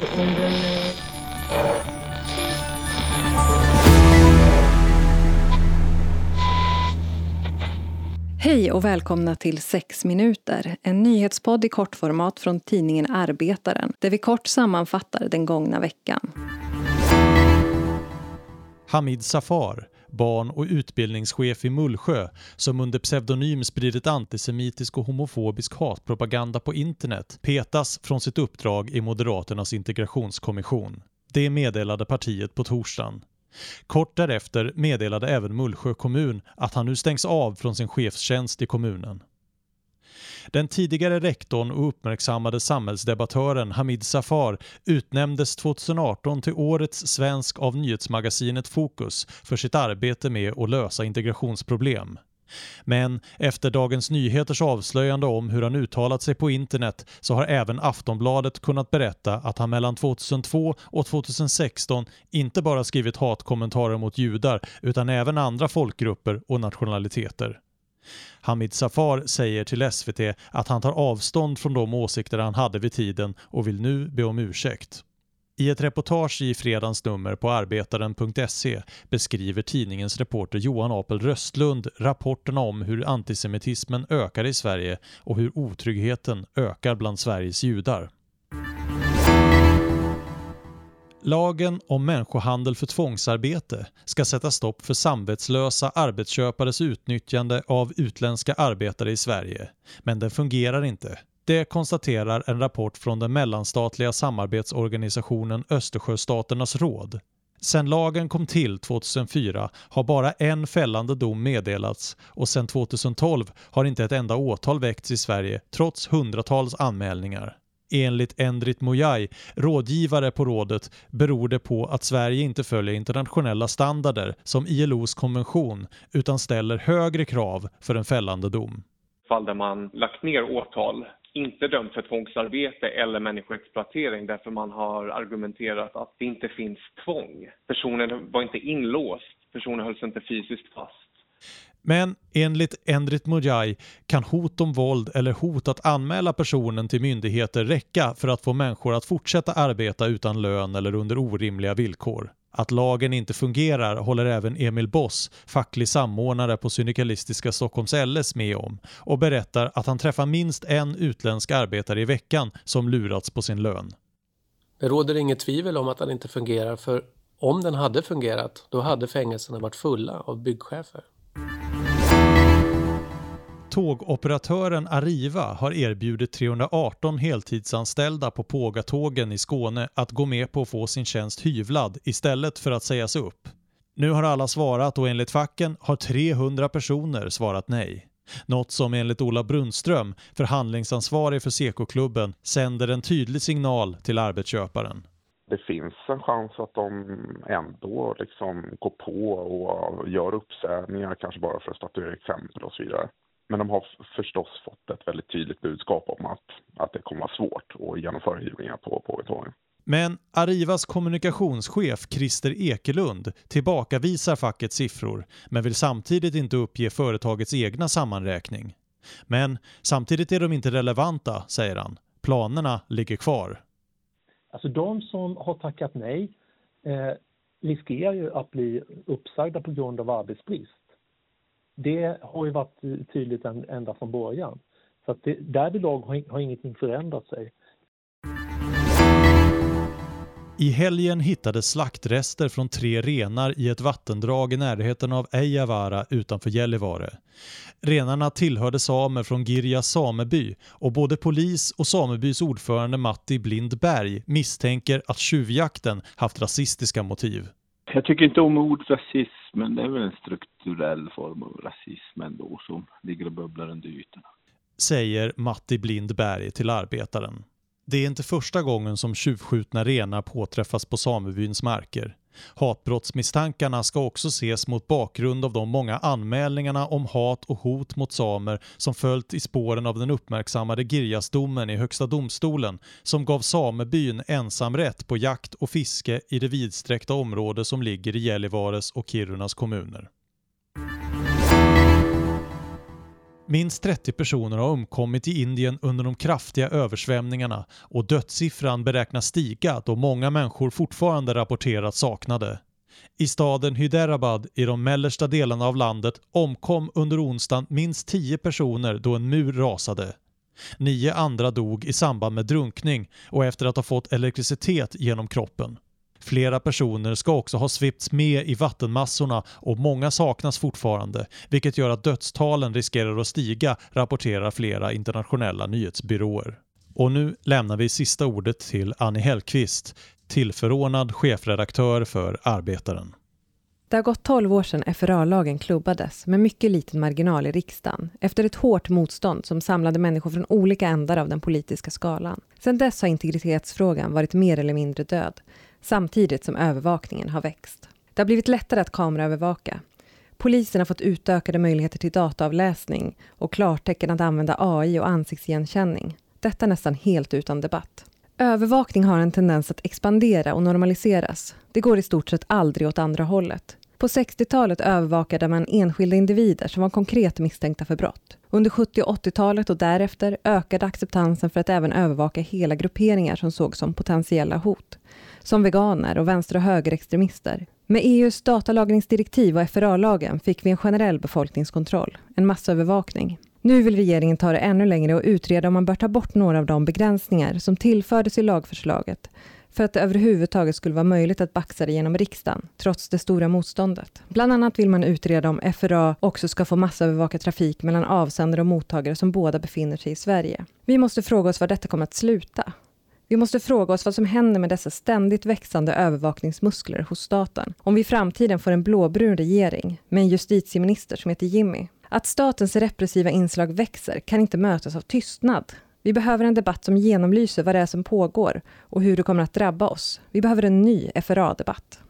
Hej och välkomna till 6 minuter, en nyhetspodd i kortformat från tidningen Arbetaren där vi kort sammanfattar den gångna veckan. Hamid Safar, barn och utbildningschef i Mullsjö, som under pseudonym spridit antisemitisk och homofobisk hatpropaganda på internet, petas från sitt uppdrag i Moderaternas integrationskommission. Det meddelade partiet på torsdagen. Kort därefter meddelade även Mullsjö kommun att han nu stängs av från sin chefstjänst i kommunen. Den tidigare rektorn och uppmärksammade samhällsdebattören Hamid Safar utnämndes 2018 till Årets svensk av nyhetsmagasinet Fokus för sitt arbete med att lösa integrationsproblem. Men efter Dagens Nyheters avslöjande om hur han uttalat sig på internet så har även Aftonbladet kunnat berätta att han mellan 2002 och 2016 inte bara skrivit hatkommentarer mot judar utan även andra folkgrupper och nationaliteter. Hamid Safar säger till SVT att han tar avstånd från de åsikter han hade vid tiden och vill nu be om ursäkt. I ett reportage i fredagens nummer på Arbetaren.se beskriver tidningens reporter Johan Apel Röstlund rapporterna om hur antisemitismen ökar i Sverige och hur otryggheten ökar bland Sveriges judar. Lagen om människohandel för tvångsarbete ska sätta stopp för samvetslösa arbetsköpares utnyttjande av utländska arbetare i Sverige. Men den fungerar inte. Det konstaterar en rapport från den mellanstatliga samarbetsorganisationen Östersjöstaternas råd. Sedan lagen kom till 2004 har bara en fällande dom meddelats och sedan 2012 har inte ett enda åtal väckts i Sverige trots hundratals anmälningar. Enligt Endrit Mojai, rådgivare på rådet, beror det på att Sverige inte följer internationella standarder som ILOs konvention utan ställer högre krav för en fällande dom. Fall där man lagt ner åtal inte dömt för tvångsarbete eller människoexploatering därför man har argumenterat att det inte finns tvång. Personen var inte inlåst, personen hölls inte fysiskt fast. Men enligt Endrit Mujai kan hot om våld eller hot att anmäla personen till myndigheter räcka för att få människor att fortsätta arbeta utan lön eller under orimliga villkor. Att lagen inte fungerar håller även Emil Boss, facklig samordnare på Syndikalistiska Stockholms LS med om och berättar att han träffar minst en utländsk arbetare i veckan som lurats på sin lön. Det råder inget tvivel om att den inte fungerar för om den hade fungerat då hade fängelserna varit fulla av byggchefer. Tågoperatören Arriva har erbjudit 318 heltidsanställda på Pågatågen i Skåne att gå med på att få sin tjänst hyvlad istället för att sägas upp. Nu har alla svarat och enligt facken har 300 personer svarat nej. Något som enligt Ola Brunström, förhandlingsansvarig för Seko-klubben, sänder en tydlig signal till arbetsköparen. Det finns en chans att de ändå liksom går på och gör uppsägningar, kanske bara för att statuera exempel och så vidare. Men de har förstås fått ett väldigt tydligt budskap om att, att det kommer vara svårt att genomföra hyvlingar på pågatågen. Men Arrivas kommunikationschef Christer Ekelund tillbakavisar fackets siffror men vill samtidigt inte uppge företagets egna sammanräkning. Men samtidigt är de inte relevanta, säger han. Planerna ligger kvar. Alltså de som har tackat nej eh, riskerar ju att bli uppsagda på grund av arbetsbrist det har ju varit tydligt ända från början. Så att det, därvidlag har, har ingenting förändrat sig. I helgen hittades slaktrester från tre renar i ett vattendrag i närheten av Ejavara utanför Gällivare. Renarna tillhörde samer från Girja sameby och både polis och samebys ordförande Matti Blindberg misstänker att tjuvjakten haft rasistiska motiv. Jag tycker inte om ordet rasism, men det är väl en strukturell form av rasism ändå som ligger och bubblar under ytan. Säger Matti Blindberg till Arbetaren. Det är inte första gången som tjuvskjutna renar påträffas på samebyns marker. Hatbrottsmisstankarna ska också ses mot bakgrund av de många anmälningarna om hat och hot mot samer som följt i spåren av den uppmärksammade Girjasdomen i Högsta domstolen som gav samebyn ensamrätt på jakt och fiske i det vidsträckta område som ligger i Gällivares och Kirunas kommuner. Minst 30 personer har omkommit i Indien under de kraftiga översvämningarna och dödssiffran beräknas stiga då många människor fortfarande rapporteras saknade. I staden Hyderabad i de mellersta delarna av landet omkom under onsdagen minst 10 personer då en mur rasade. Nio andra dog i samband med drunkning och efter att ha fått elektricitet genom kroppen. Flera personer ska också ha svepts med i vattenmassorna och många saknas fortfarande, vilket gör att dödstalen riskerar att stiga, rapporterar flera internationella nyhetsbyråer. Och nu lämnar vi sista ordet till Annie Hellqvist, tillförordnad chefredaktör för Arbetaren. Det har gått 12 år sedan FRA-lagen klubbades med mycket liten marginal i riksdagen efter ett hårt motstånd som samlade människor från olika ändar av den politiska skalan. Sedan dess har integritetsfrågan varit mer eller mindre död samtidigt som övervakningen har växt. Det har blivit lättare att kameraövervaka. Polisen har fått utökade möjligheter till dataavläsning och klartecken att använda AI och ansiktsigenkänning. Detta nästan helt utan debatt. Övervakning har en tendens att expandera och normaliseras. Det går i stort sett aldrig åt andra hållet. På 60-talet övervakade man enskilda individer som var konkret misstänkta för brott. Under 70 och 80-talet och därefter ökade acceptansen för att även övervaka hela grupperingar som sågs som potentiella hot. Som veganer och vänster och högerextremister. Med EUs datalagringsdirektiv och FRA-lagen fick vi en generell befolkningskontroll, en massövervakning. Nu vill regeringen ta det ännu längre och utreda om man bör ta bort några av de begränsningar som tillfördes i lagförslaget för att det överhuvudtaget skulle vara möjligt att baxa det genom riksdagen, trots det stora motståndet. Bland annat vill man utreda om FRA också ska få massövervaka trafik mellan avsändare och mottagare som båda befinner sig i Sverige. Vi måste fråga oss var detta kommer att sluta. Vi måste fråga oss vad som händer med dessa ständigt växande övervakningsmuskler hos staten om vi i framtiden får en blåbrun regering med en justitieminister som heter Jimmy. Att statens repressiva inslag växer kan inte mötas av tystnad. Vi behöver en debatt som genomlyser vad det är som pågår och hur det kommer att drabba oss. Vi behöver en ny FRA-debatt.